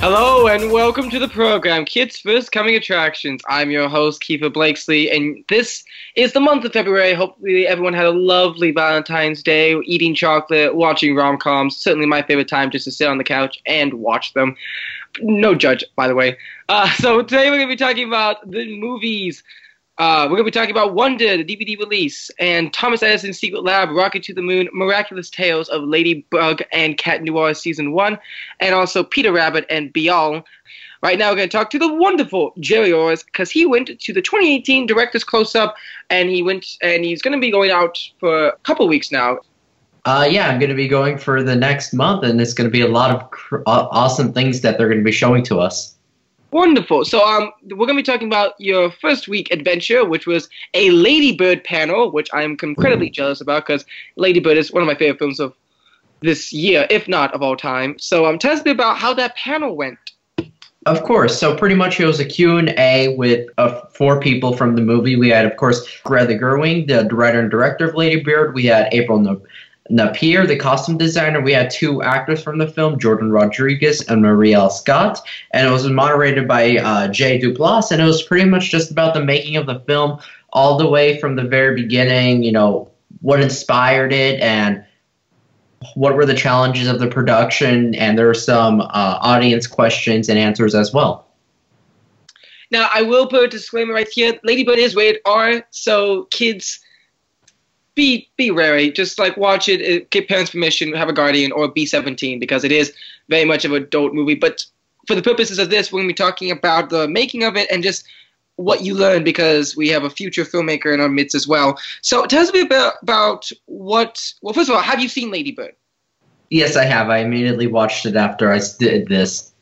Hello and welcome to the program, Kids First Coming Attractions. I'm your host, Keefer Blakesley, and this is the month of February. Hopefully, everyone had a lovely Valentine's Day, eating chocolate, watching rom coms. Certainly, my favorite time just to sit on the couch and watch them. No judge, by the way. Uh, so, today we're going to be talking about the movies uh, we're going to be talking about Wonder, the DVD release, and Thomas Edison's Secret Lab, Rock it to the Moon, Miraculous Tales of Ladybug and Cat Noir Season 1, and also Peter Rabbit and Bilal. Right now, we're going to talk to the wonderful Gerry Orrs because he went to the 2018 Director's Close Up, and he went and he's going to be going out for a couple weeks now. Uh, yeah, I'm going to be going for the next month, and it's going to be a lot of cr- awesome things that they're going to be showing to us. Wonderful. So um, we're going to be talking about your first week adventure, which was a Lady Bird panel, which I'm incredibly jealous about because Lady Bird is one of my favorite films of this year, if not of all time. So um, tell us a bit about how that panel went. Of course. So pretty much it was a Q&A with uh, four people from the movie. We had, of course, Greta Gerwig, the writer and director of Lady Bird. We had April Napier, the costume designer. We had two actors from the film, Jordan Rodriguez and Marielle Scott, and it was moderated by uh, Jay Duplass, and it was pretty much just about the making of the film all the way from the very beginning, you know, what inspired it and what were the challenges of the production, and there are some uh, audience questions and answers as well. Now, I will put a disclaimer right here. Lady Bird is rated R, so kids – be be wary. Just like watch it, uh, get parents' permission, have a guardian, or be 17 because it is very much of an adult movie. But for the purposes of this, we're going to be talking about the making of it and just what you learn because we have a future filmmaker in our midst as well. So tell us a bit about, about what. Well, first of all, have you seen Lady Bird? Yes, I have. I immediately watched it after I did this.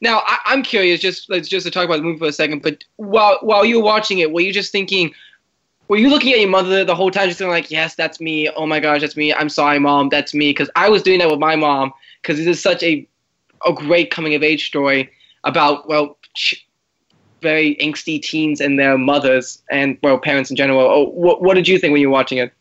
Now, I, am curious. Just let's just to talk about the movie for a second. But while while you were watching it, were you just thinking? Were you looking at your mother the whole time, just going like, "Yes, that's me. Oh my gosh, that's me. I'm sorry, mom, that's me." Because I was doing that with my mom because this is such a a great coming of age story about well, very angsty teens and their mothers and well, parents in general. Oh, what what did you think when you were watching it?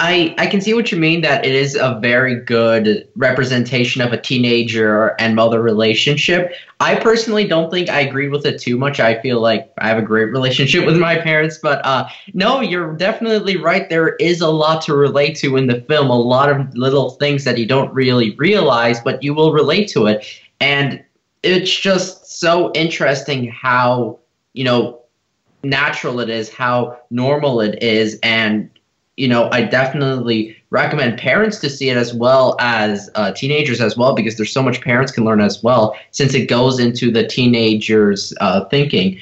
I, I can see what you mean that it is a very good representation of a teenager and mother relationship. I personally don't think I agree with it too much. I feel like I have a great relationship with my parents, but uh, no, you're definitely right. There is a lot to relate to in the film, a lot of little things that you don't really realize, but you will relate to it. And it's just so interesting how, you know, natural it is, how normal it is, and you know, I definitely recommend parents to see it as well as uh, teenagers as well because there's so much parents can learn as well since it goes into the teenagers' uh, thinking.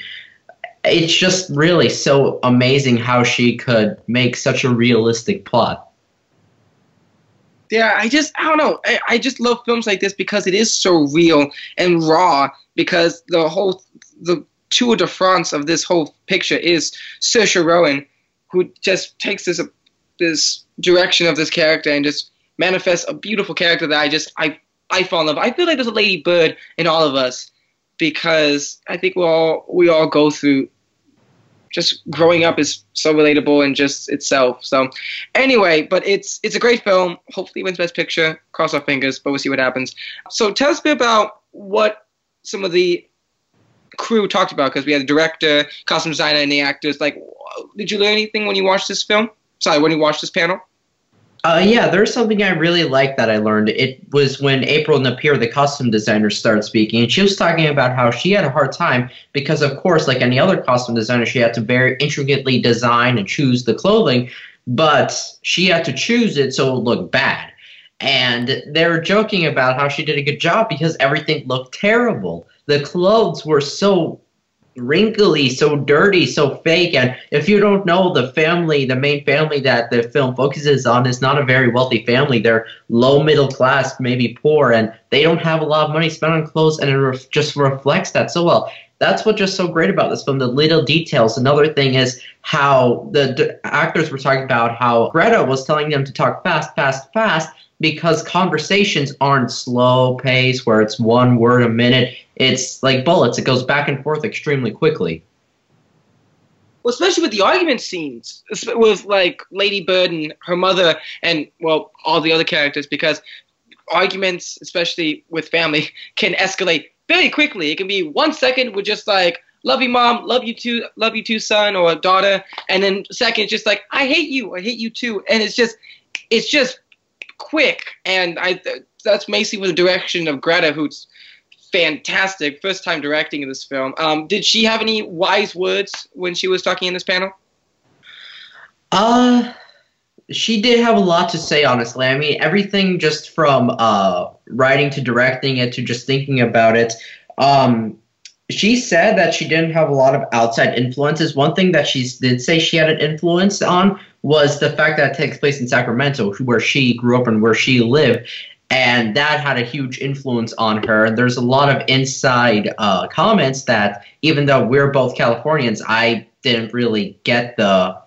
It's just really so amazing how she could make such a realistic plot. Yeah, I just I don't know. I, I just love films like this because it is so real and raw. Because the whole the tour de France of this whole picture is Saoirse Ronan, who just takes this this direction of this character and just manifests a beautiful character that I just I I fall in love. I feel like there's a Lady Bird in all of us because I think we all we all go through just growing up is so relatable and just itself. So anyway, but it's it's a great film. Hopefully it wins Best Picture. Cross our fingers, but we'll see what happens. So tell us a bit about what some of the crew talked about because we had the director, costume designer, and the actors. Like, did you learn anything when you watched this film? Sorry, when you watched this panel? Uh, yeah, there's something I really like that I learned. It was when April Napier, the costume designer, started speaking, and she was talking about how she had a hard time because, of course, like any other costume designer, she had to very intricately design and choose the clothing, but she had to choose it so it looked bad. And they were joking about how she did a good job because everything looked terrible. The clothes were so wrinkly, so dirty, so fake. And if you don't know, the family, the main family that the film focuses on, is not a very wealthy family. They're low middle class, maybe poor, and they don't have a lot of money spent on clothes, and it ref- just reflects that so well. That's what's just so great about this film, the little details. Another thing is how the d- actors were talking about how Greta was telling them to talk fast, fast, fast, because conversations aren't slow pace where it's one word a minute. It's like bullets. It goes back and forth extremely quickly. Well, especially with the argument scenes with like Lady Bird and her mother, and well, all the other characters, because arguments, especially with family, can escalate very quickly. It can be one second with just like love you mom love you too love you too son or daughter and then second it's just like i hate you i hate you too and it's just it's just quick and i that's basically with the direction of greta who's fantastic first time directing in this film um, did she have any wise words when she was talking in this panel uh she did have a lot to say honestly i mean everything just from uh writing to directing it to just thinking about it um she said that she didn't have a lot of outside influences. One thing that she did say she had an influence on was the fact that it takes place in Sacramento, where she grew up and where she lived. And that had a huge influence on her. And there's a lot of inside uh, comments that, even though we're both Californians, I didn't really get the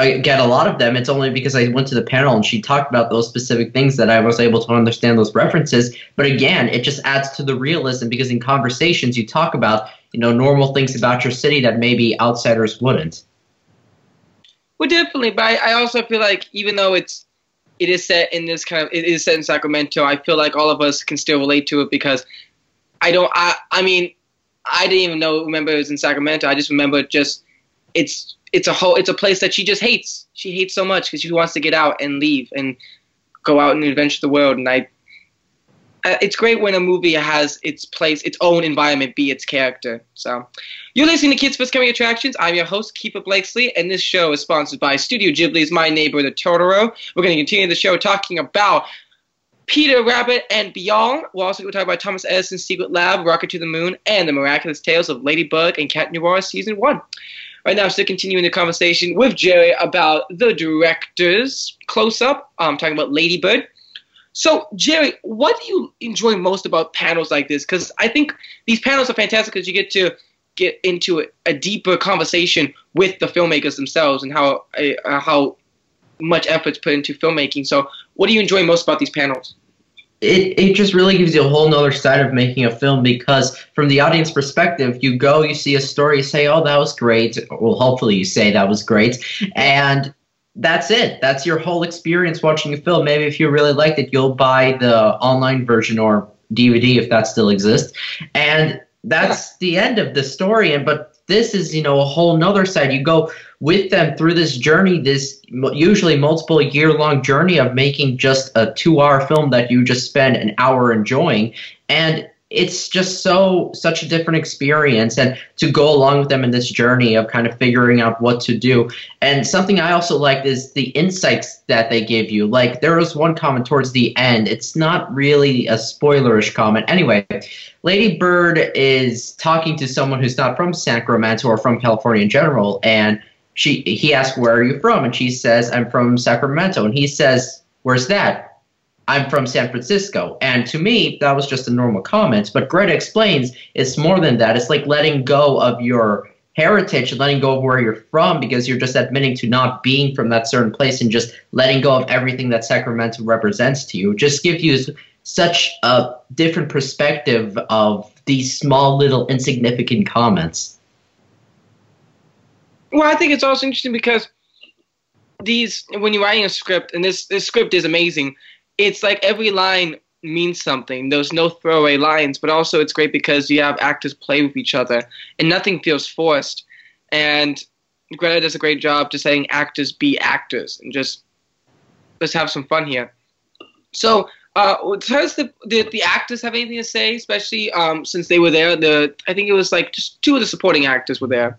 I get a lot of them. It's only because I went to the panel and she talked about those specific things that I was able to understand those references. But again, it just adds to the realism because in conversations you talk about you know normal things about your city that maybe outsiders wouldn't. Well, definitely, but I, I also feel like even though it's it is set in this kind of it is set in Sacramento, I feel like all of us can still relate to it because I don't. I I mean, I didn't even know remember it was in Sacramento. I just remember just it's it's a whole it's a place that she just hates. She hates so much because she wants to get out and leave and go out and adventure the world. And I, Uh, it's great when a movie has its place, its own environment, be its character. So, you're listening to Kids First Coming Attractions. I'm your host, Keefer Blakesley, and this show is sponsored by Studio Ghibli's My Neighbor the Totoro. We're going to continue the show talking about Peter Rabbit and Bilal. We're also going to talk about Thomas Edison's Secret Lab, Rock it to the Moon, and the Miraculous Tales of Ladybug and Cat Noir Season 1. Right now, I'm still continuing the conversation with Gerry about the director's close up. I'm talking about Lady Bird. So, Gerry, what do you enjoy most about panels like this? Because I think these panels are fantastic because you get to get into a, a, deeper conversation with the filmmakers themselves and how uh, how much effort's put into filmmaking. So, what do you enjoy most about these panels? it, it just really gives you a whole nother side of making a film because from the audience perspective you go you see a story say oh that was great well hopefully you say that was great and that's it. That's your whole experience watching a film. Maybe if you really liked it you'll buy the online version or dvd if that still exists. And that's the end of the story. And but this is you know a whole nother side. You go with them through this journey this usually multiple year long journey of making just a two hour film that you just spend an hour enjoying. And it's just so such a different experience and to go along with them in this journey of kind of figuring out what to do. And something i also liked is the insights that they give you. Like there was one comment towards the end. It's not really a spoilerish comment. Anyway lady bird is talking to someone who's not from sacramento or from california in general and she he asks where are you from? And she says i'm from sacramento. And he says where's that I'm from San Francisco. And to me, that was just a normal comment. But Greta explains it's more than that. It's like letting go of your heritage and letting go of where you're from because you're just admitting to not being from that certain place and just letting go of everything that Sacramento represents to you. It just gives you such a different perspective of these small, little, insignificant comments. Well, I think it's also interesting because these, when you're writing a script, and this, this script is amazing, it's like every line means something. There's no throwaway lines, but also it's great because you have actors play with each other and nothing feels forced. And Greta does a great job just saying actors be actors and just let's have some fun here. So, uh, does the, the the actors have anything to say, especially um, since they were there? The I think it was like just two of the supporting actors were there.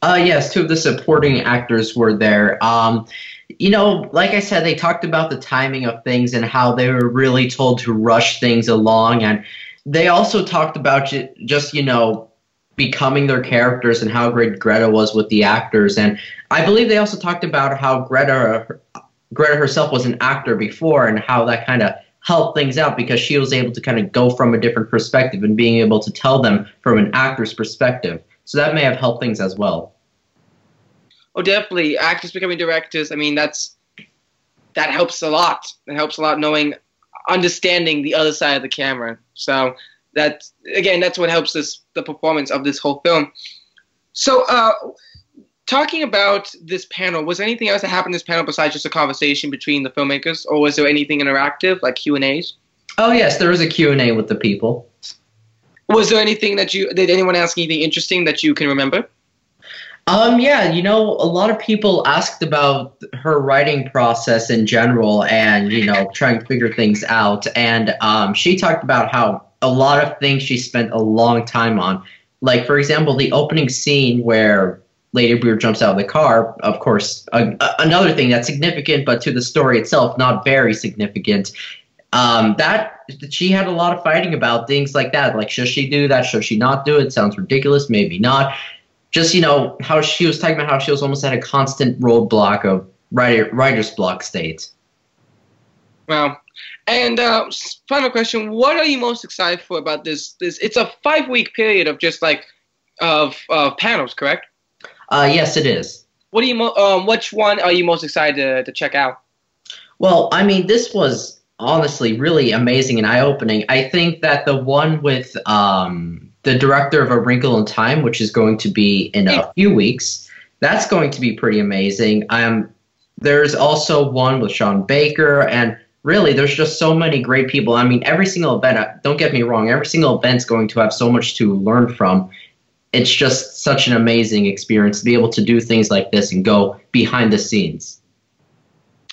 Uh, yes, two of the supporting actors were there. Um, you know, like I said, they talked about the timing of things and how they were really told to rush things along. And they also talked about just, you know, becoming their characters and how great Greta was with the actors. And I believe they also talked about how Greta, Greta herself was an actor before and how that kind of helped things out because she was able to kind of go from a different perspective and being able to tell them from an actor's perspective. So that may have helped things as well. Oh, definitely. Actors becoming directors. I mean, that's that helps a lot. It helps a lot knowing, understanding the other side of the camera. So that again, that's what helps this the performance of this whole film. So, uh, talking about this panel, was there anything else that happened in this panel besides just a conversation between the filmmakers, or was there anything interactive like Q and A's? Oh yes, there was a Q and A with the people. Was there anything that you did anyone ask anything interesting that you can remember? Um, yeah, you know, a lot of people asked about her writing process in general and, you know, trying to figure things out. And um, she talked about how a lot of things she spent a long time on. Like, for example, the opening scene where Lady Brewer jumps out of the car, of course, a, a, another thing that's significant, but to the story itself, not very significant. Um, that she had a lot of fighting about things like that. Like, should she do that? Should she not do it? Sounds ridiculous. Maybe not just you know how she was talking about how she was almost at a constant roadblock of writer, writer's block state. Well, and uh, final question: What are you most excited for about this? This it's a five week period of just like of uh, panels, correct? Uh, yes, it is. What do you mo- um, which one are you most excited to, to check out? Well, I mean, this was honestly really amazing and eye opening. I think that the one with um, the director of A Wrinkle in Time, which is going to be in a few weeks. That's going to be pretty amazing. Um, there's also one with Sean Baker, and really, there's just so many great people. I mean, every single event, don't get me wrong, every single event's going to have so much to learn from. It's just such an amazing experience to be able to do things like this and go behind the scenes.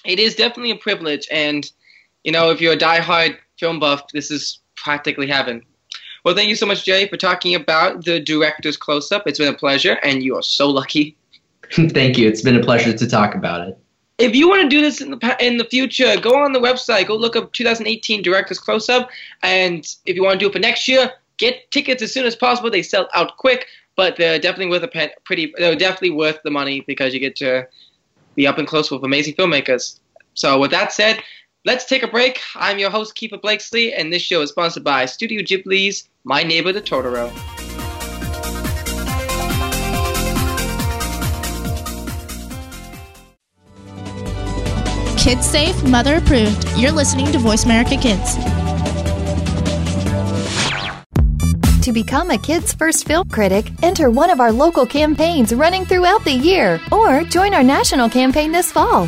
It is definitely a privilege, and you know, if you're a die-hard film buff, this is practically heaven. Well, thank you so much, Jay, for talking about the director's close up. It's been a pleasure, and you are so lucky. thank you. It's been a pleasure to talk about it. If you want to do this in the in the future, go on the website, go look up 2018 director's close up, and if you want to do it for next year, get tickets as soon as possible. They sell out quick, but they're definitely worth a pen, pretty. They're definitely worth the money because you get to be up and close with amazing filmmakers. So, with that said, let's take a break. I'm your host, Keefer Blakesley, and this show is sponsored by Studio Ghibli's my Neighbor the Totoro. Kids safe, mother approved. You're listening to Voice America Kids. To become a Kids First Film Critic, enter one of our local campaigns running throughout the year or join our national campaign this fall.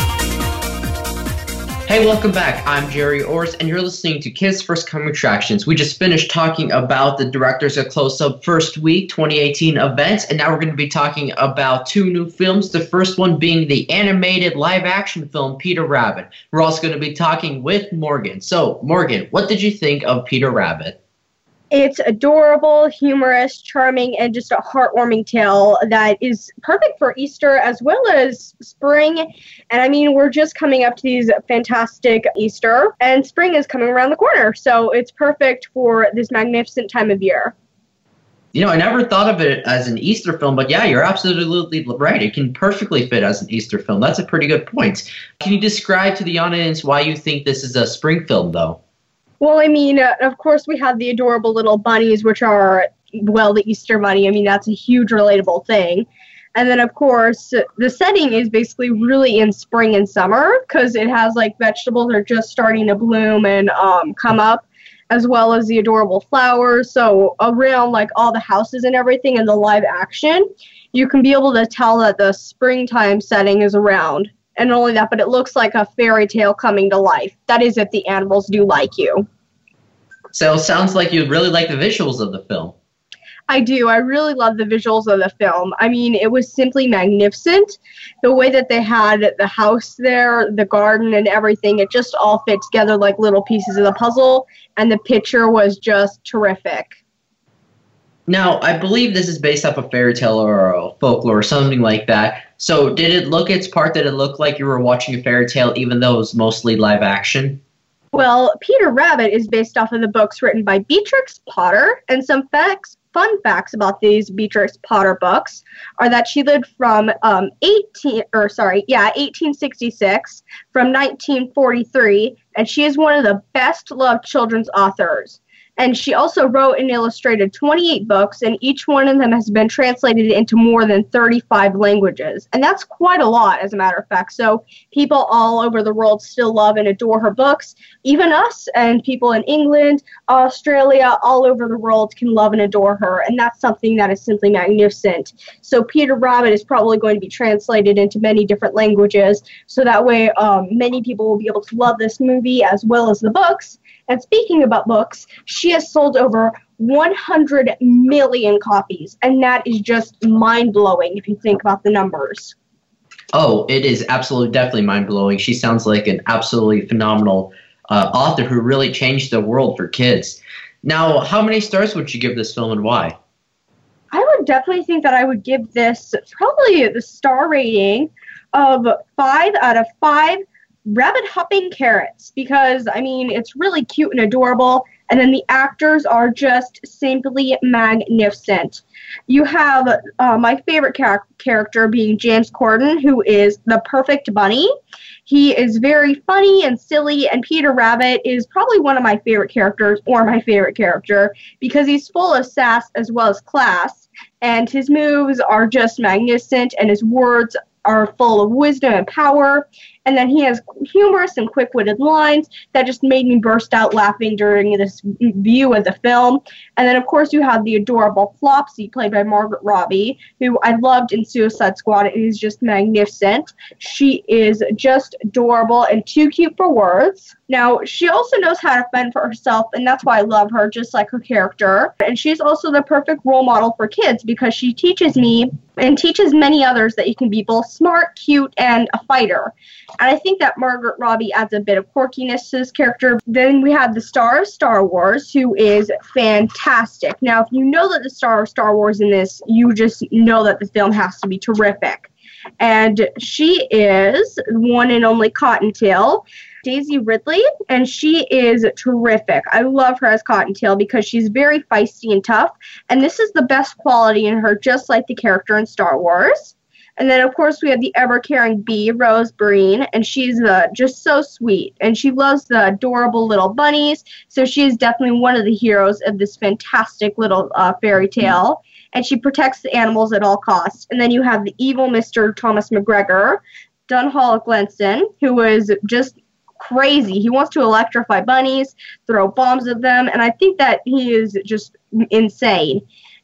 Hey, welcome back. I'm Gerry Orrs, and you're listening to Kids First Coming Attractions. We just finished talking about the Directors of Close Up First Week 2018 events, and now we're going to be talking about two new films. The first one being the animated live action film Peter Rabbit. We're also going to be talking with Morgan. So, Morgan, what did you think of Peter Rabbit? It's adorable, humorous, charming, and just a heartwarming tale that is perfect for Easter as well as spring. And I mean, we're just coming up to these fantastic Easter, and spring is coming around the corner. So it's perfect for this magnificent time of year. You know, I never thought of it as an Easter film, but yeah, you're absolutely right. It can perfectly fit as an Easter film. That's a pretty good point. Can you describe to the audience why you think this is a spring film, though? Well, I mean, uh, of course, we have the adorable little bunnies, which are, well, the Easter bunny. I mean, that's a huge relatable thing. And then, of course, the setting is basically really in spring and summer because it has like vegetables are just starting to bloom and um, come up, as well as the adorable flowers. So, around like all the houses and everything in the live action, you can be able to tell that the springtime setting is around. And not only that, but it looks like a fairy tale coming to life. That is, if the animals do like you. So, it sounds like you really like the visuals of the film. I do. I really love the visuals of the film. I mean, it was simply magnificent. The way that they had the house there, the garden, and everything, it just all fit together like little pieces of the puzzle, and the picture was just terrific. Now, I believe this is based off a fairy tale or a folklore or something like that. So, did it look its part? Did it look like you were watching a fairy tale, even though it was mostly live action? Well, Peter Rabbit is based off of the books written by Beatrix Potter, and some facts fun facts about these Beatrix Potter books are that she lived from um, 18 or sorry, yeah, 1866 from 1943, and she is one of the best loved children's authors. And she also wrote and illustrated 28 books, and each one of them has been translated into more than 35 languages. And that's quite a lot, as a matter of fact. So people all over the world still love and adore her books. Even us and people in England, Australia, all over the world can love and adore her. And that's something that is simply magnificent. So Peter Rabbit is probably going to be translated into many different languages. So that way, um, many people will be able to love this movie as well as the books. And speaking about books, she has sold over 100 million copies, and that is just mind blowing if you think about the numbers. Oh, it is absolutely definitely mind blowing. She sounds like an absolutely phenomenal uh, author who really changed the world for kids. Now, how many stars would you give this film and why? I would definitely think that I would give this probably the star rating of five out of five rabbit hopping carrots because I mean it's really cute and adorable and then the actors are just simply magnificent. You have uh, my favorite char- character being James Corden, who is the perfect bunny. He is very funny and silly, and Peter Rabbit is probably one of my favorite characters, or my favorite character, because he's full of sass as well as class, and his moves are just magnificent, and his words are full of wisdom and power. And then he has humorous and quick witted lines that just made me burst out laughing during this view of the film. And then, of course, you have the adorable Flopsy, played by Margaret Robbie, who I loved in Suicide Squad and is just magnificent. She is just adorable and too cute for words. Now, she also knows how to fend for herself, and that's why I love her, just like her character. And she's also the perfect role model for kids because she teaches me and teaches many others that you can be both smart, cute, and a fighter. And I think that Margaret Robbie adds a bit of quirkiness to this character. Then we have the star of Star Wars, who is fantastic. Now, if you know that the star of Star Wars in this, you just know that the film has to be terrific. And she is one and only Cottontail. Daisy Ridley, and she is terrific. I love her as Cottontail because she's very feisty and tough, and this is the best quality in her, just like the character in Star Wars. And then, of course, we have the ever caring Bea, Rose Byrne, and she's uh, just so sweet. And she loves the adorable little bunnies, so she is definitely one of the heroes of this fantastic little uh, fairy tale. And she protects the animals at all costs. And then you have the evil Mr. Thomas McGregor, Domhnall Gleeson, who was just crazy. He wants to electrify bunnies, throw bombs at them, and I think that he is just insane.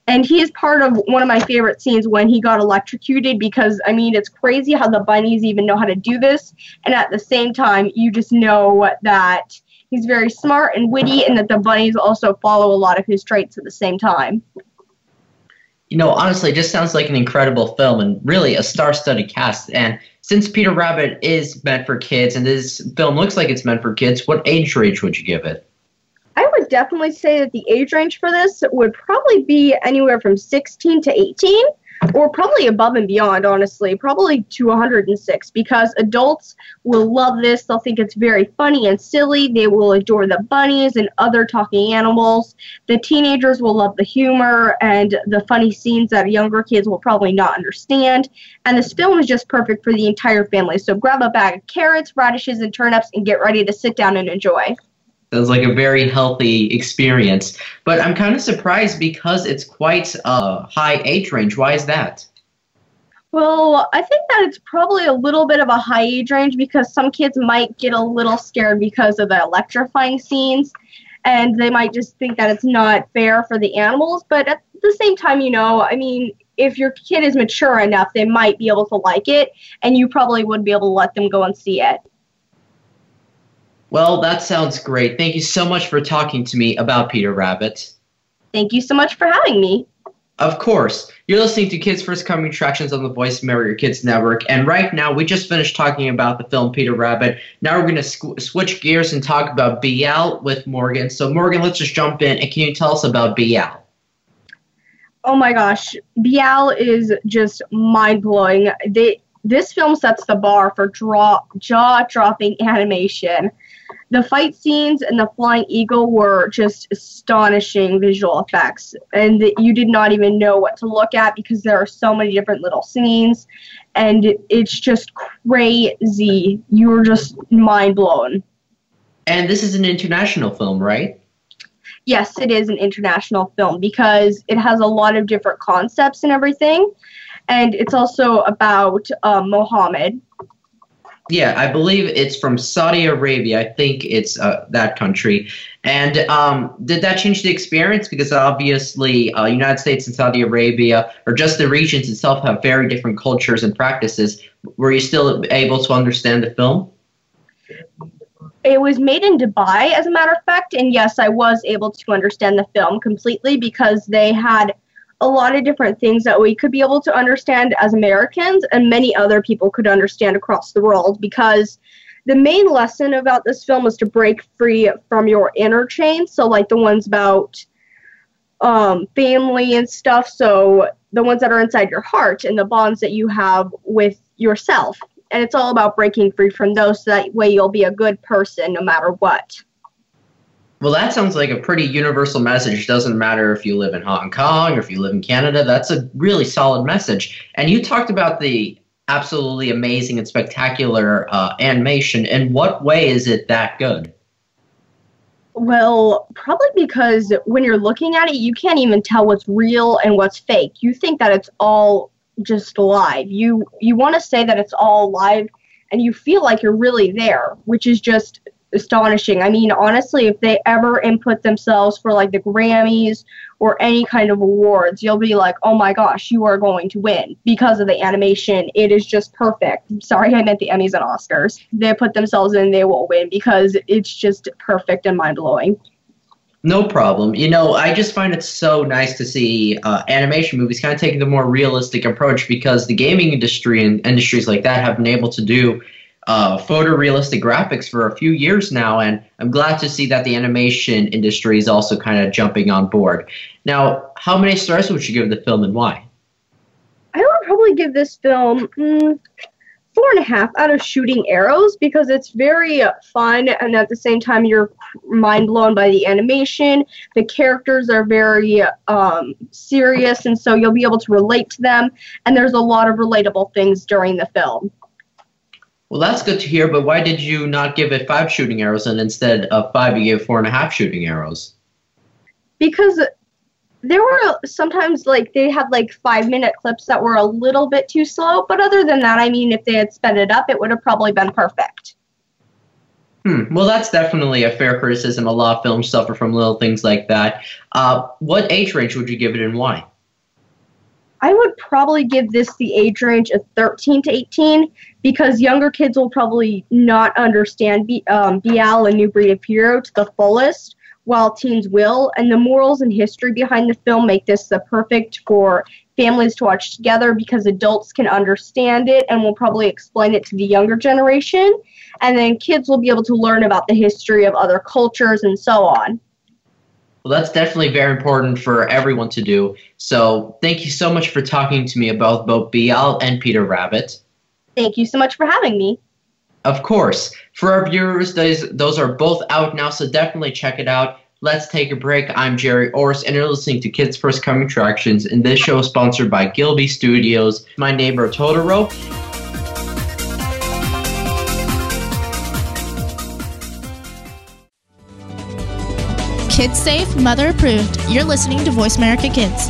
And he is part of one of my favorite scenes when he got electrocuted because, I mean, it's crazy how the bunnies even know how to do this. And at the same time, you just know that he's very smart and witty and that the bunnies also follow a lot of his traits at the same time. You know, honestly, it just sounds like an incredible film and really a star studded cast. And since Peter Rabbit is meant for kids and this film looks like it's meant for kids, what age range would you give it? I would definitely say that the age range for this would probably be anywhere from 16 to 18 or probably above and beyond, honestly, probably to 106 because adults will love this. They'll think it's very funny and silly. They will adore the bunnies and other talking animals. The teenagers will love the humor and the funny scenes that younger kids will probably not understand. And this film is just perfect for the entire family. So grab a bag of carrots, radishes, and turnips and get ready to sit down and enjoy. Sounds like a very healthy experience. But I'm kind of surprised because it's quite a high age range. Why is that? Well, I think that it's probably a little bit of a high age range because some kids might get a little scared because of the electrifying scenes and they might just think that it's not fair for the animals. But at the same time, you know, I mean, if your kid is mature enough, they might be able to like it and you probably would be able to let them go and see it. Well, that sounds great. Thank you so much for talking to me about Peter Rabbit. Thank you so much for having me. Of course. You're listening to Kids First Coming Attractions on the Voice America Kids Network. And right now, we just finished talking about the film Peter Rabbit. Now we're going to sw- switch gears and talk about Bilal with Morgan. So, Morgan, let's just jump in. And can you tell us about Bilal? Oh my gosh. Bilal is just mind blowing. This film sets the bar for draw jaw dropping animation. The fight scenes and the flying eagle were just astonishing visual effects, and you did not even know what to look at because there are so many different little scenes, and it's just crazy. You were just mind blown. And this is an international film, right? Yes, it is an international film because it has a lot of different concepts and everything, and it's also about uh, Mohammed, yeah, I believe it's from Saudi Arabia. I think it's uh, that country. And um, did that change the experience? Because obviously, uh, United States and Saudi Arabia, or just the regions itself, have very different cultures and practices. Were you still able to understand the film? It was made in Dubai, as a matter of fact, and yes, I was able to understand the film completely because they had a lot of different things that we could be able to understand as Americans and many other people could understand across the world because the main lesson about this film is to break free from your inner chains. So, like the ones about um, family and stuff. So, the ones that are inside your heart and the bonds that you have with yourself. And it's all about breaking free from those so that way you'll be a good person no matter what. Well, that sounds like a pretty universal message. Doesn't matter if you live in Hong Kong or if you live in Canada. That's a really solid message. And you talked about the absolutely amazing and spectacular uh, animation. In what way is it that good? Well, probably because when you're looking at it, you can't even tell what's real and what's fake. You think that it's all just live. You you want to say that it's all live and you feel like you're really there, which is just astonishing. I mean, honestly, if they ever input themselves for like the Grammys or any kind of awards, you'll be like, oh my gosh, you are going to win because of the animation. It is just perfect. Sorry, I meant the Emmys and Oscars. They put themselves in, they will win because it's just perfect and mind blowing. No problem. You know, I just find it so nice to see uh, animation movies kind of taking the more realistic approach because the gaming industry and industries like that have been able to do uh, photorealistic graphics for a few years now, and I'm glad to see that the animation industry is also kind of jumping on board. Now, how many stars would you give the film and why? I would probably give this film mm, four and a half out of shooting arrows because it's very fun and at the same time you're mind blown by the animation. The characters are very um, serious and so you'll be able to relate to them, and there's a lot of relatable things during the film. Well, that's good to hear, but why did you not give it five shooting arrows and instead of five, you gave four and a half shooting arrows? Because there were sometimes like they had like five minute clips that were a little bit too slow, but other than that, I mean, if they had sped it up, it would have probably been perfect. Hmm. Well, that's definitely a fair criticism. A lot of films suffer from little things like that. Uh, what age range would you give it and why? I would probably give this the age range of 13 to 18 because younger kids will probably not understand B, um, Bilal and New Breed of Hero to the fullest, while teens will. And the morals and history behind the film make this the perfect for families to watch together because adults can understand it and will probably explain it to the younger generation. And then kids will be able to learn about the history of other cultures and so on. Well, that's definitely very important for everyone to do. So thank you so much for talking to me about both Bilal and Peter Rabbit. Thank you so much for having me. Of course. For our viewers, those, those are both out now, so definitely check it out. Let's take a break. I'm Gerry Orris, and you're listening to Kids First Coming Attractions, and this show is sponsored by Ghibli Studios, My Neighbor Totoro, Kids safe, mother approved. You're listening to Voice America Kids.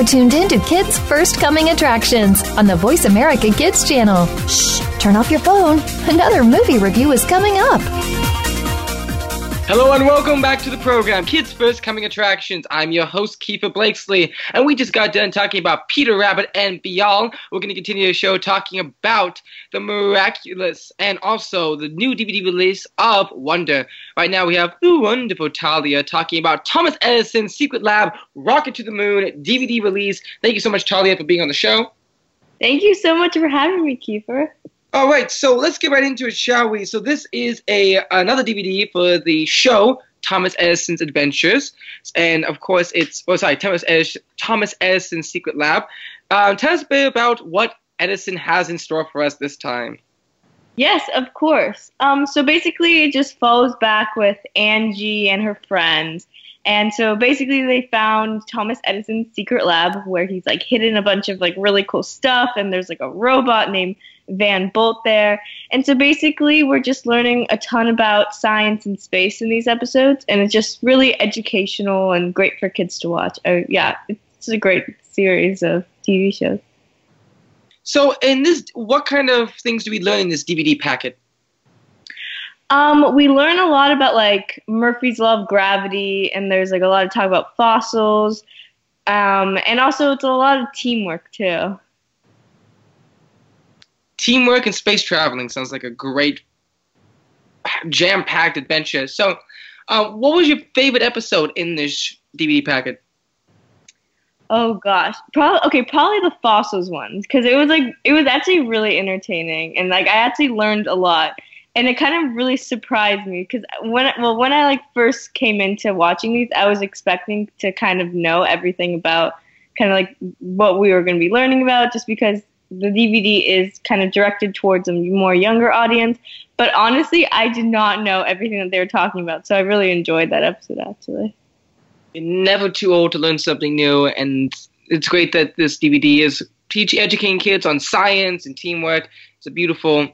Are tuned in to Kids First Coming Attractions on the Voice America Kids channel. Shh, turn off your phone. Another movie review is coming up. Hello and welcome back to the program, Kids First Coming Attractions. I'm your host, Keefer Blakesley, and we just got done talking about Peter Rabbit and Bilal. We're going to continue the show talking about the miraculous and also the new DVD release of Wonder. Right now we have the wonderful Talia talking about Thomas Edison's Secret Lab Rock it to the Moon DVD release. Thank you so much, Talia, for being on the show. Thank you so much for having me, Keefer. All right, so let's get right into it, shall we? So this is a another DVD for the show Thomas Edison's Adventures, and of course it's oh sorry Thomas Edison, Thomas Edison's Secret Lab. Um, tell us a bit about what Edison has in store for us this time. Yes, of course. Um, so basically, it just follows back with Angie and her friends. And so basically, they found Thomas Edison's secret lab where he's like hidden a bunch of like really cool stuff, and there's like a robot named Van Bolt there. And so basically, we're just learning a ton about science and space in these episodes, and it's just really educational and great for kids to watch. Uh, yeah, it's a great series of TV shows. So, in this, what kind of things do we learn in this DVD packet? Um, we learn a lot about like Murphy's law of gravity, and there's like a lot of talk about fossils, um, and also it's a lot of teamwork too. Teamwork and space traveling sounds like a great jam-packed adventure. So, uh, what was your favorite episode in this DVD packet? Oh gosh, probably okay, probably the fossils one because it was like it was actually really entertaining and like I actually learned a lot and it kind of really surprised me because when well when I like first came into watching these, I was expecting to kind of know everything about kind of like what we were going to be learning about, just because the DVD is kind of directed towards a more younger audience. But honestly, I did not know everything that they were talking about, so I really enjoyed that episode actually. You're never too old to learn something new, and it's great that this DVD is teaching, educating kids on science and teamwork. It's a beautiful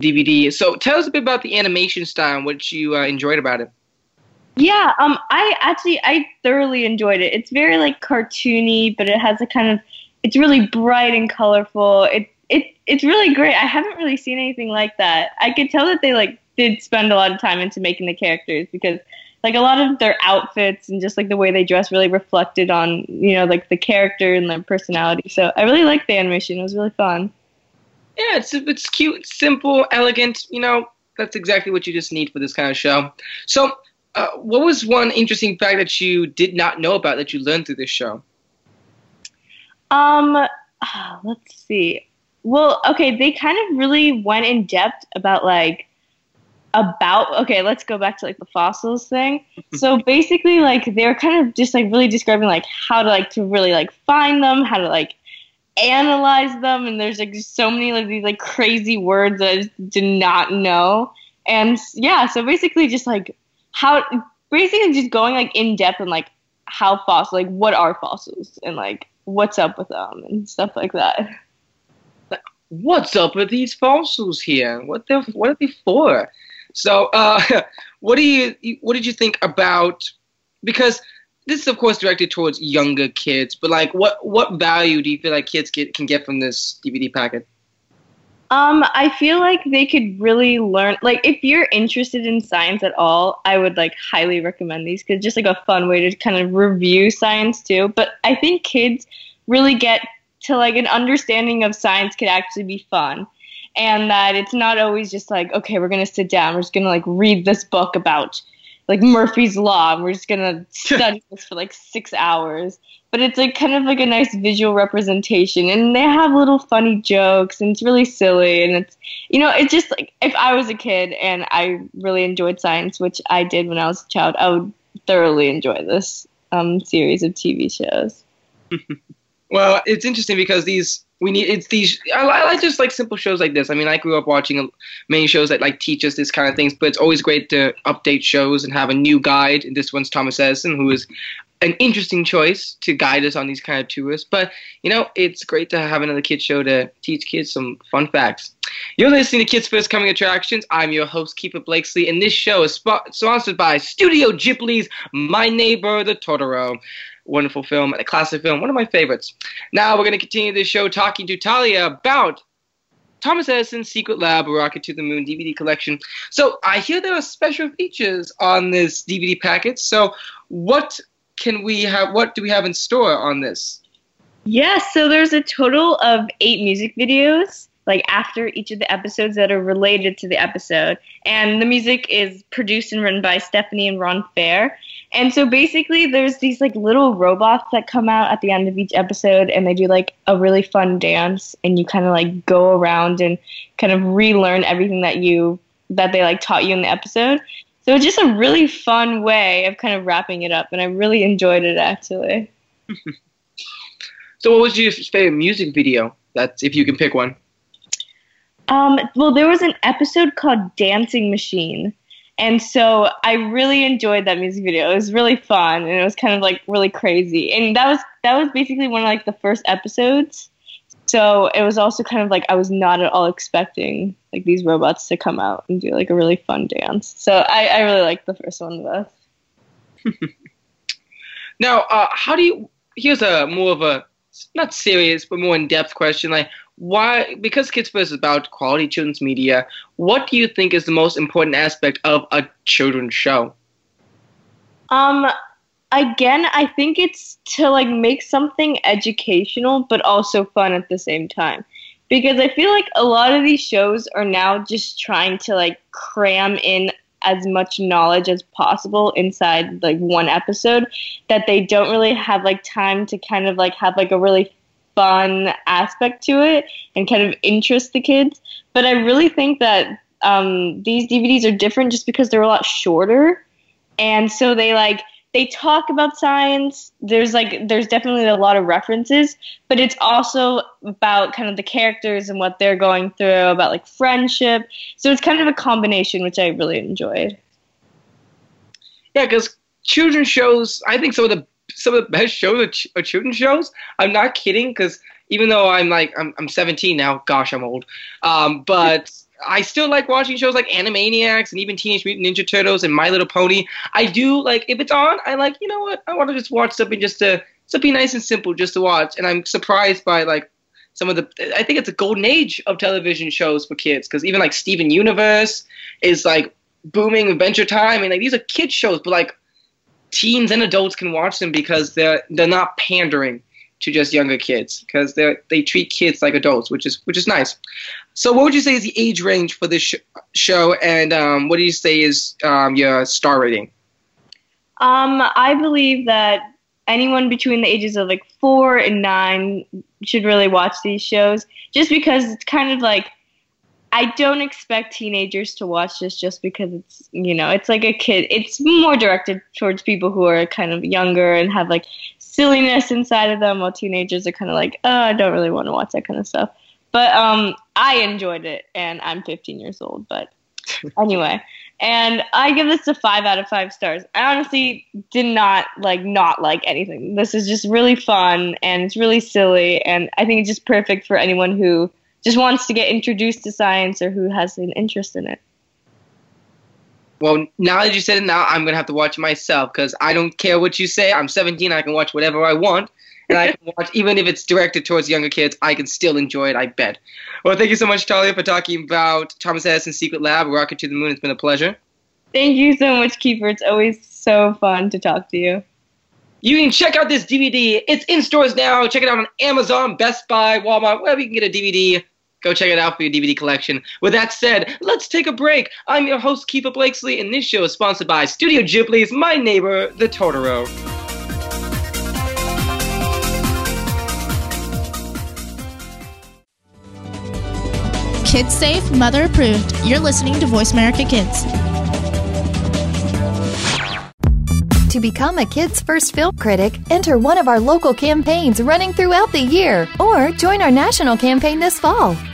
DVD. So tell us a bit about the animation style and what you uh, enjoyed about it. Yeah, um, I actually I thoroughly enjoyed it. It's very like cartoony, but it has a kind of it's really bright and colorful. It it it's really great. I haven't really seen anything like that. I could tell that they like did spend a lot of time into making the characters because like a lot of their outfits and just like the way they dress really reflected on you know like the character and their personality. So I really liked the animation. It was really fun. Yeah, it's it's cute, simple, elegant. You know, that's exactly what you just need for this kind of show. So, uh, what was one interesting fact that you did not know about that you learned through this show? Um, let's see. Well, okay, they kind of really went in depth about like about okay let's go back to like the fossils thing so basically like they were kind of just like really describing like how to like to really like find them how to like analyze them and there's like so many like these like crazy words that I just did not know and yeah so basically just like how basically just going like in depth and like how fossil like what are fossils and like what's up with them and stuff like that What's up with these fossils here? What the what are they for? So, uh, what do you what did you think about? Because this is of course directed towards younger kids, but like, what what value do you feel like kids get, can get from this DVD packet? Um, I feel like they could really learn. Like, if you're interested in science at all, I would like highly recommend these because just like a fun way to kind of review science too. But I think kids really get to like an understanding of science could actually be fun, and that it's not always just like okay, we're gonna sit down, we're just gonna like read this book about like Murphy's Law, and we're just gonna study this for like six hours. But it's like kind of like a nice visual representation, and they have little funny jokes, and it's really silly, and it's you know, it's just like if I was a kid and I really enjoyed science, which I did when I was a child, I would thoroughly enjoy this um, series of TV shows. Well, it's interesting because these we need it's these I, I just like simple shows like this. I mean, I grew up watching many shows that like teach us this kind of things, but it's always great to update shows and have a new guide. And this one's Thomas Edison, who is an interesting choice to guide us on these kind of tours. But you know, it's great to have another kids show to teach kids some fun facts. You're listening to Kids First Coming Attractions. I'm your host, Keefer Blakesley, and this show is sp- sponsored by Studio Ghibli's My Neighbor the Totoro wonderful film, a classic film, one of my favorites. Now we're going to continue this show talking to Talia about Thomas Edison's Secret Lab, Rock it to the Moon DVD collection. So I hear there are special features on this DVD packet. So what can we have? What do we have in store on this? Yes, yeah, so there's a total of eight music videos like after each of the episodes that are related to the episode. And the music is produced and written by Stephanie and Ron Fair. And so basically there's these like little robots that come out at the end of each episode and they do like a really fun dance and you kind of like go around and kind of relearn everything that you that they like taught you in the episode. So it's just a really fun way of kind of wrapping it up and I really enjoyed it actually. so what was your favorite music video? That's if you can pick one. Um, well, there was an episode called Dancing Machine. And so I really enjoyed that music video. It was really fun and it was kind of like really crazy. And that was that was basically one of like the first episodes. So it was also kind of like I was not at all expecting like these robots to come out and do like a really fun dance. So I, I really liked the first one the best. now, uh, how do you here's a more of a not serious but more in-depth question like why because kids first is about quality children's media what do you think is the most important aspect of a children's show? Um again i think it's to like make something educational but also fun at the same time. Because i feel like a lot of these shows are now just trying to like cram in as much knowledge as possible inside like one episode that they don't really have like time to kind of like have like a really fun aspect to it and kind of interest the kids. But I really think that um, these DVDs are different just because they're a lot shorter, and so they like they talk about science. There's like there's definitely a lot of references, but it's also about kind of the characters and what they're going through, about like friendship. So it's kind of a combination, which I really enjoyed. Yeah, because children's shows, I think some of the some of the best shows are, children's shows. I'm not kidding because even though I'm like I'm, I'm 17 now, gosh, I'm old. Um, but I still like watching shows like Animaniacs and even Teenage Mutant Ninja Turtles and My Little Pony. I do like if it's on, I like you know what I want to just watch something just to something nice and simple just to watch. And I'm surprised by like some of the I think it's a golden age of television shows for kids because even like Steven Universe is like booming Adventure Time and like these are kids shows, but like teens and adults can watch them because they're they're not pandering to just younger kids because they they treat kids like adults, which is which is nice. So, what would you say is the age range for this sh- show, and um, what do you say is um, your star rating? Um, I believe that anyone between the ages of like four and nine should really watch these shows, just because it's kind of like I don't expect teenagers to watch this just because it's you know it's like a kid. It's more directed towards people who are kind of younger and have like silliness inside of them, while teenagers are kind of like, oh, I don't really want to watch that kind of stuff. But um, I enjoyed it, and I'm 15 years old. But anyway, and I give this a five out of five stars. I honestly did not like not like anything. This is just really fun and it's really silly, and I think it's just perfect for anyone who just wants to get introduced to science or who has an interest in it. Well, now that you said it, now I'm gonna have to watch it myself because I don't care what you say. I'm 17. I can watch whatever I want, and I can watch even if it's directed towards younger kids. I can still enjoy it. I bet. Well, thank you so much, Talia, for talking about Thomas Edison's Secret Lab, Rock it to the Moon. It's been a pleasure. Thank you so much, Keefer. It's always so fun to talk to you. You can check out this DVD. It's in stores now. Check it out on Amazon, Best Buy, Walmart, wherever you can get a DVD. Go check it out for your DVD collection. With that said, let's take a break. I'm your host, Keefer Blakesley, and this show is sponsored by Studio Ghibli's My Neighbor, the Totoro. Kids safe, mother approved. You're listening to Voice America Kids. To become a Kids First Film Critic, enter one of our local campaigns running throughout the year or join our national campaign this fall.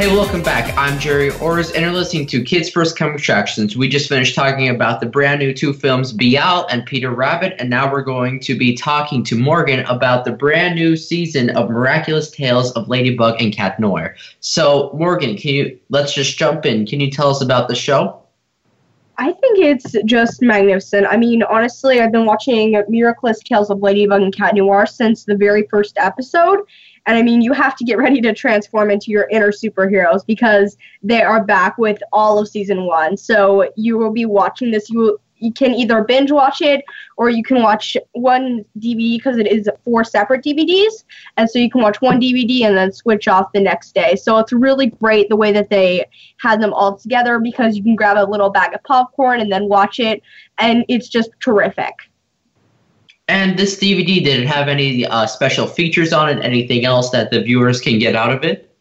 Hey, welcome back. I'm Gerry Orrs, and you're listening to Kids First Coming Attractions. We just finished talking about the brand new two films, Out and Peter Rabbit, and now we're going to be talking to Morgan about the brand new season of Miraculous Tales of Ladybug and Cat Noir. So, Morgan, can you let's just jump in. Can you tell us about the show? I think it's just magnificent. I mean, honestly, I've been watching Miraculous Tales of Ladybug and Cat Noir since the very first episode. And I mean, you have to get ready to transform into your inner superheroes because they are back with all of season one. So you will be watching this. You will, you can either binge watch it or you can watch one DVD because it is four separate DVDs. And so you can watch one DVD and then switch off the next day. So it's really great the way that they had them all together because you can grab a little bag of popcorn and then watch it. And it's just terrific. And this DVD, did it have any uh, special features on it? Anything else that the viewers can get out of it?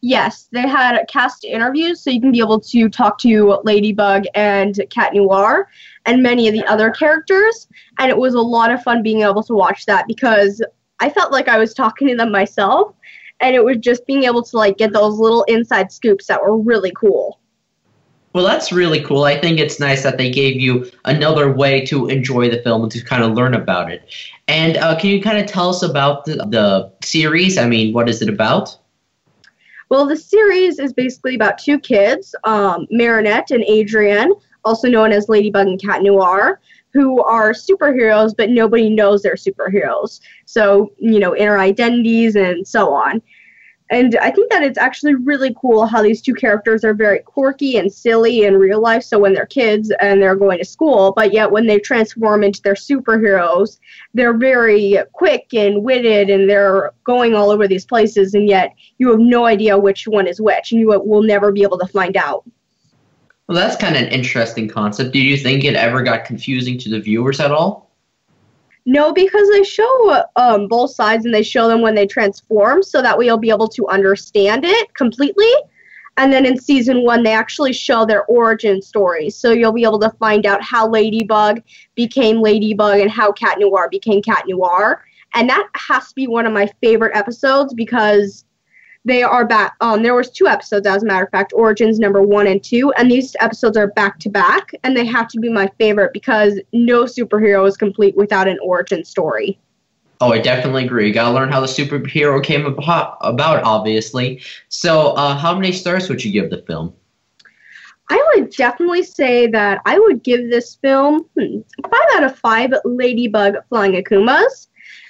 Yes, they had cast interviews, so you can be able to talk to Ladybug and Cat Noir and many of the other characters. And it was a lot of fun being able to watch that because I felt like I was talking to them myself, and it was just being able to like get those little inside scoops that were really cool. Well, that's really cool. I think it's nice that they gave you another way to enjoy the film and to kind of learn about it. And uh, can you kind of tell us about the, the series? I mean, what is it about? Well, the series is basically about two kids, um, Marinette and Adrien, also known as Ladybug and Cat Noir, who are superheroes, but nobody knows they're superheroes. So, you know, inner identities and so on. And I think that it's actually really cool how these two characters are very quirky and silly in real life. So when they're kids and they're going to school, but yet when they transform into their superheroes, they're very quick and witted and they're going all over these places. And yet you have no idea which one is which, and you will never be able to find out. Well, that's kind of an interesting concept. Do you think it ever got confusing to the viewers at all? No, because they show um, both sides and they show them when they transform, so that way you'll be able to understand it completely. And then in season one, they actually show their origin stories, so you'll be able to find out how Ladybug became Ladybug and how Cat Noir became Cat Noir. And that has to be one of my favorite episodes because they are back. Um, there was two episodes, as a matter of fact, Origins number one and two, and these episodes are back to back, and they have to be my favorite because no superhero is complete without an origin story. Oh, I definitely agree. You gotta learn how the superhero came about, obviously. So, uh, how many stars would you give the film? I would definitely say that I would give this film hmm, five out of five Ladybug Flying Akumas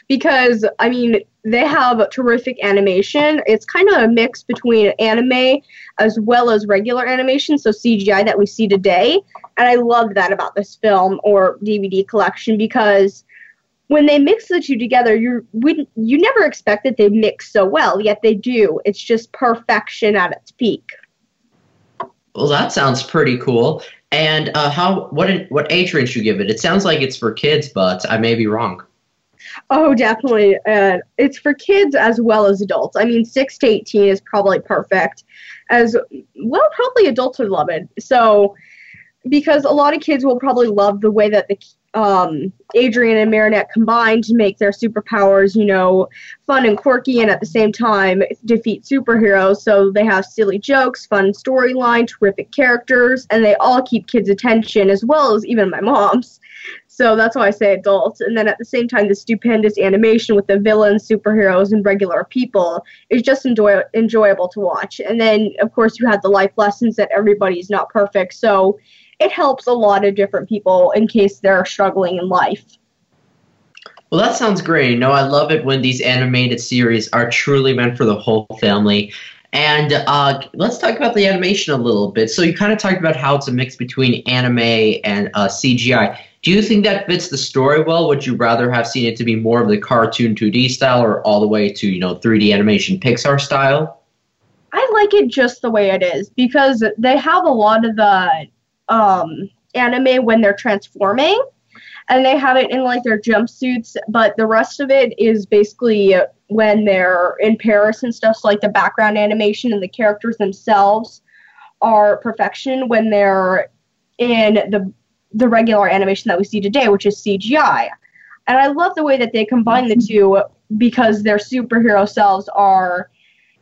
because I mean they have terrific animation. It's kind of a mix between anime as well as regular animation, so CGI that we see today. And I love that about this film or DVD collection because when they mix the two together, you we, you never expect that they mix so well, yet they do. It's just perfection at its peak. Well, that sounds pretty cool. And uh, how what what age range you give it? It sounds like it's for kids, but I may be wrong. Oh, definitely. It's for kids as well as adults. I mean, six to eighteen is probably perfect. As well, probably adults would love it. So, because a lot of kids will probably love the way that the um, Adrien and Marinette combined to make their superpowers, you know, fun and quirky, and at the same time defeat superheroes. So they have silly jokes, fun storyline, terrific characters, and they all keep kids' attention as well as even my mom's. So that's why I say adults. And then at the same time, the stupendous animation with the villains, superheroes, and regular people is just enjoy- enjoyable to watch. And then, of course, you have the life lessons that everybody's not perfect. So it helps a lot of different people in case they're struggling in life. Well, that sounds great. You know, I love it when these animated series are truly meant for the whole family. And uh, let's talk about the animation a little bit. So you kind of talked about how it's a mix between anime and uh, CGI. Do you think that fits the story well? Would you rather have seen it to be more of the cartoon 2D style, or all the way to you know 3D animation Pixar style? I like it just the way it is because they have a lot of the um, anime when they're transforming, and they have it in like their jumpsuits, but the rest of it is basically when they're in Paris and stuff. So like the background animation and the characters themselves are perfection when they're in the the regular animation that we see today, which is CGI. And I love the way that they combine the mm-hmm. two because their superhero selves are,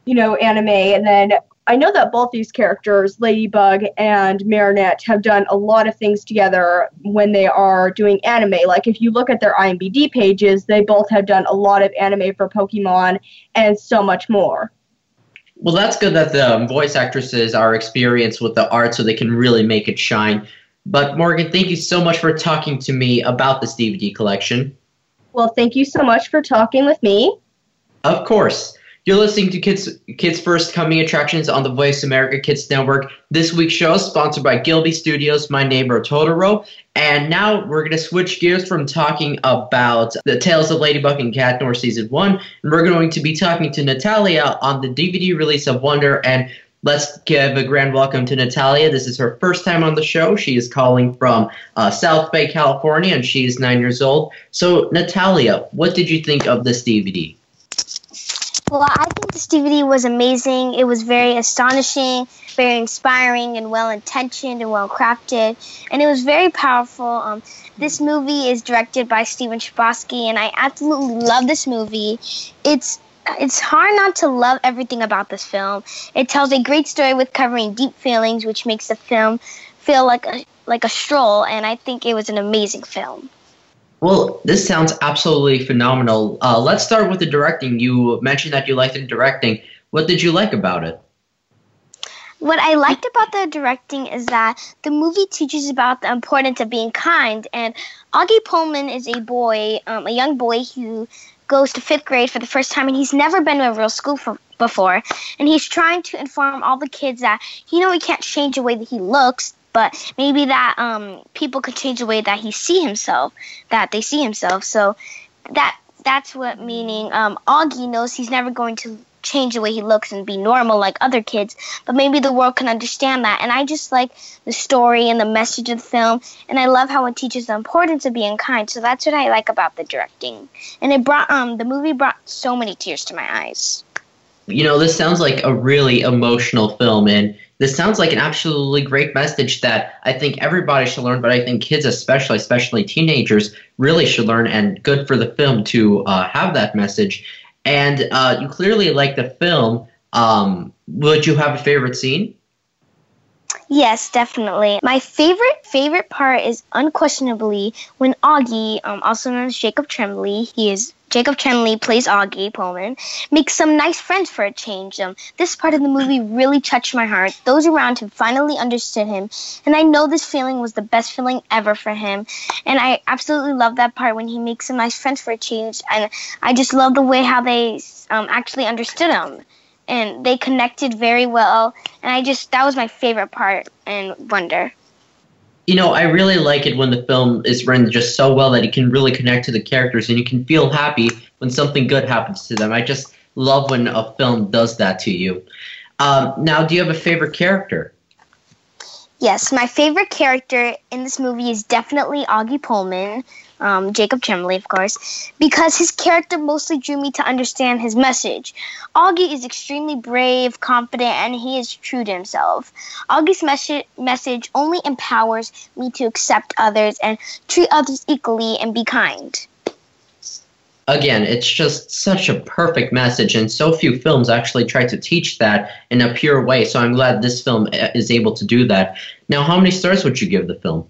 you know, anime. And then I know that both these characters, Ladybug and Marinette, have done a lot of things together when they are doing anime. Like if you look at their IMDb pages, they both have done a lot of anime for Pokemon and so much more. Well, that's good that the um, voice actresses are experienced with the art so they can really make it shine. But Morgan, thank you so much for talking to me about this DVD collection. Well, thank you so much for talking with me. Of course. You're listening to Kids Kids First Coming Attractions on the Voice America Kids Network. This week's show is sponsored by Ghibli Studios, My Neighbor Totoro. And now we're going to switch gears from talking about the Tales of Ladybug and Cat Catnor Season 1, and we're going to be talking to Nathalia on the DVD release of Wonder. And let's give a grand welcome to Nathalia. This is her first time on the show. She is calling from uh, South Bay, California, and she is nine years old. So, Nathalia, what did you think of this DVD? Well, I think this DVD was amazing. It was very astonishing, very inspiring, and well intentioned and well crafted. And it was very powerful. Um, this movie is directed by Steven Chbosky, and I absolutely love this movie. It's it's hard not to love everything about this film. It tells a great story with covering deep feelings, which makes the film feel like a like a stroll. And I think it was an amazing film. Well, this sounds absolutely phenomenal. Uh, let's start with the directing. You mentioned that you liked the directing. What did you like about it? What I liked about the directing is that the movie teaches about the importance of being kind. And Augie Pullman is a boy, um, a young boy who goes to fifth grade for the first time, and he's never been to a real school for, before. And he's trying to inform all the kids that you know he can't change the way that he looks, but maybe that um, people could change the way that he see himself, that they see himself. So that that's what meaning um, Augie knows he's never going to change the way he looks and be normal like other kids, but maybe the world can understand that. And I just like the story and the message of the film, and I love how it teaches the importance of being kind. So that's what I like about the directing, and it brought um the movie brought so many tears to my eyes. You know, this sounds like a really emotional film, and this sounds like an absolutely great message that I think everybody should learn, but I think kids, especially, especially teenagers, really should learn, and good for the film to uh, have that message. And uh, you clearly like the film. Um, would you have a favorite scene? Yes, definitely. My favorite favorite part is unquestionably when Augie, um, also known as Jacob Tremblay, he is Jacob Tremblay plays Augie Pullman, makes some nice friends for a change. Um, this part of the movie really touched my heart. Those around him finally understood him, and I know this feeling was the best feeling ever for him. And I absolutely love that part when he makes some nice friends for a change, and I just love the way how they um, actually understood him. And they connected very well, and I just that was my favorite part in Wonder you know, I really like it when the film is written just so well that you can really connect to the characters and you can feel happy when something good happens to them. I just love when a film does that to you. Um, now, do you have a favorite character? Yes, my favorite character in this movie is definitely Augie Pullman, um, Jacob Tremblay, of course, because his character mostly drew me to understand his message. Augie is extremely brave, confident, and he is true to himself. Augie's mes- message only empowers me to accept others and treat others equally and be kind again, it's just such a perfect message, and so few films actually try to teach that in a pure way. So I'm glad this film is able to do that. Now, how many stars would you give the film?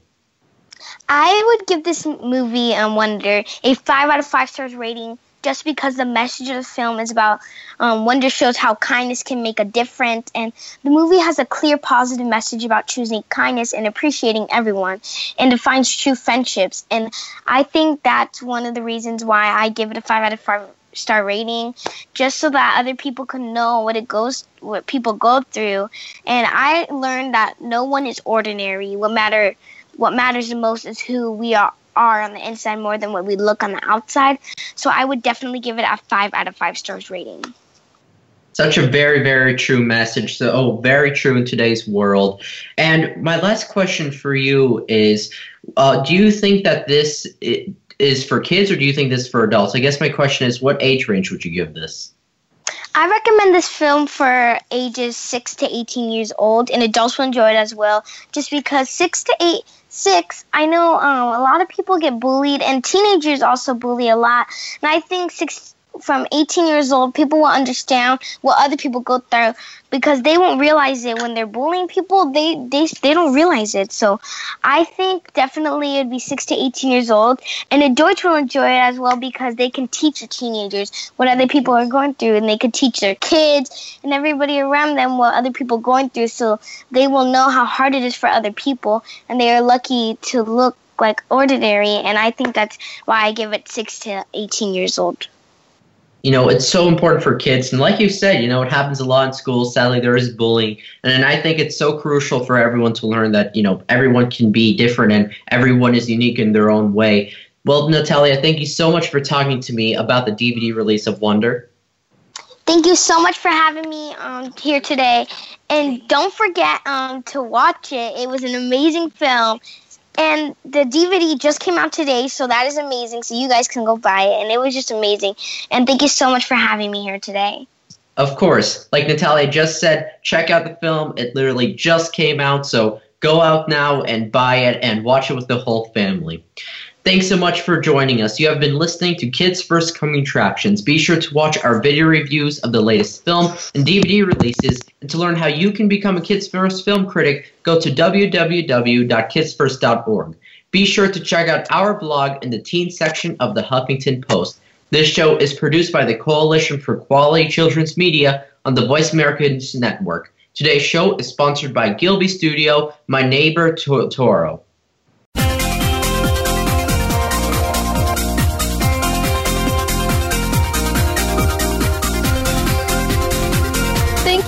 I would give this movie, um, Wonder, a five out of five stars rating just because the message of the film is about um, Wonder shows how kindness can make a difference, and the movie has a clear positive message about choosing kindness and appreciating everyone, and defines true friendships. And I think that's one of the reasons why I give it a five out of five star rating, just so that other people can know what it goes, what people go through. And I learned that no one is ordinary. What matter, what matters the most is who we are are on the inside more than what we look on the outside. So I would definitely give it a five out of five stars rating. Such a very, very true message. So, oh, very true in today's world. And my last question for you is uh, Do you think that this is for kids or do you think this is for adults? I guess my question is what age range would you give this? I recommend this film for ages 6 to 18 years old, and adults will enjoy it as well, just because 6 to 8 six, I know um, a lot of people get bullied, and teenagers also bully a lot. And I think six from 18 years old, people will understand what other people go through because they won't realize it when they're bullying people. They they they don't realize it. So, I think definitely it'd be six to 18 years old, and adults will enjoy it as well because they can teach the teenagers what other people are going through, and they can teach their kids and everybody around them what other people are going through. So they will know how hard it is for other people, and they are lucky to look like ordinary. And I think that's why I give it six to 18 years old you know, it's so important for kids. And like you said, you know, it happens a lot in schools. Sadly, there is bullying. And I think it's so crucial for everyone to learn that, you know, everyone can be different and everyone is unique in their own way. Well, Nathalia, thank you so much for talking to me about the DVD release of Wonder. Thank you so much for having me um, here today. And don't forget um, to watch it. It was an amazing film. And the DVD just came out today, so that is amazing. So you guys can go buy it. And it was just amazing. And thank you so much for having me here today. Of course. Like Nathalia just said, check out the film. It literally just came out, so go out now and buy it and watch it with the whole family. Thanks so much for joining us. You have been listening to Kids First Coming Attractions. Be sure to watch our video reviews of the latest film and DVD releases. And to learn how you can become a Kids First film critic, go to www.kidsfirst.org. Be sure to check out our blog in the teen section of the Huffington Post. This show is produced by the Coalition for Quality Children's Media on the Voice Americans Network. Today's show is sponsored by Ghibli Studio, My Neighbor Toro.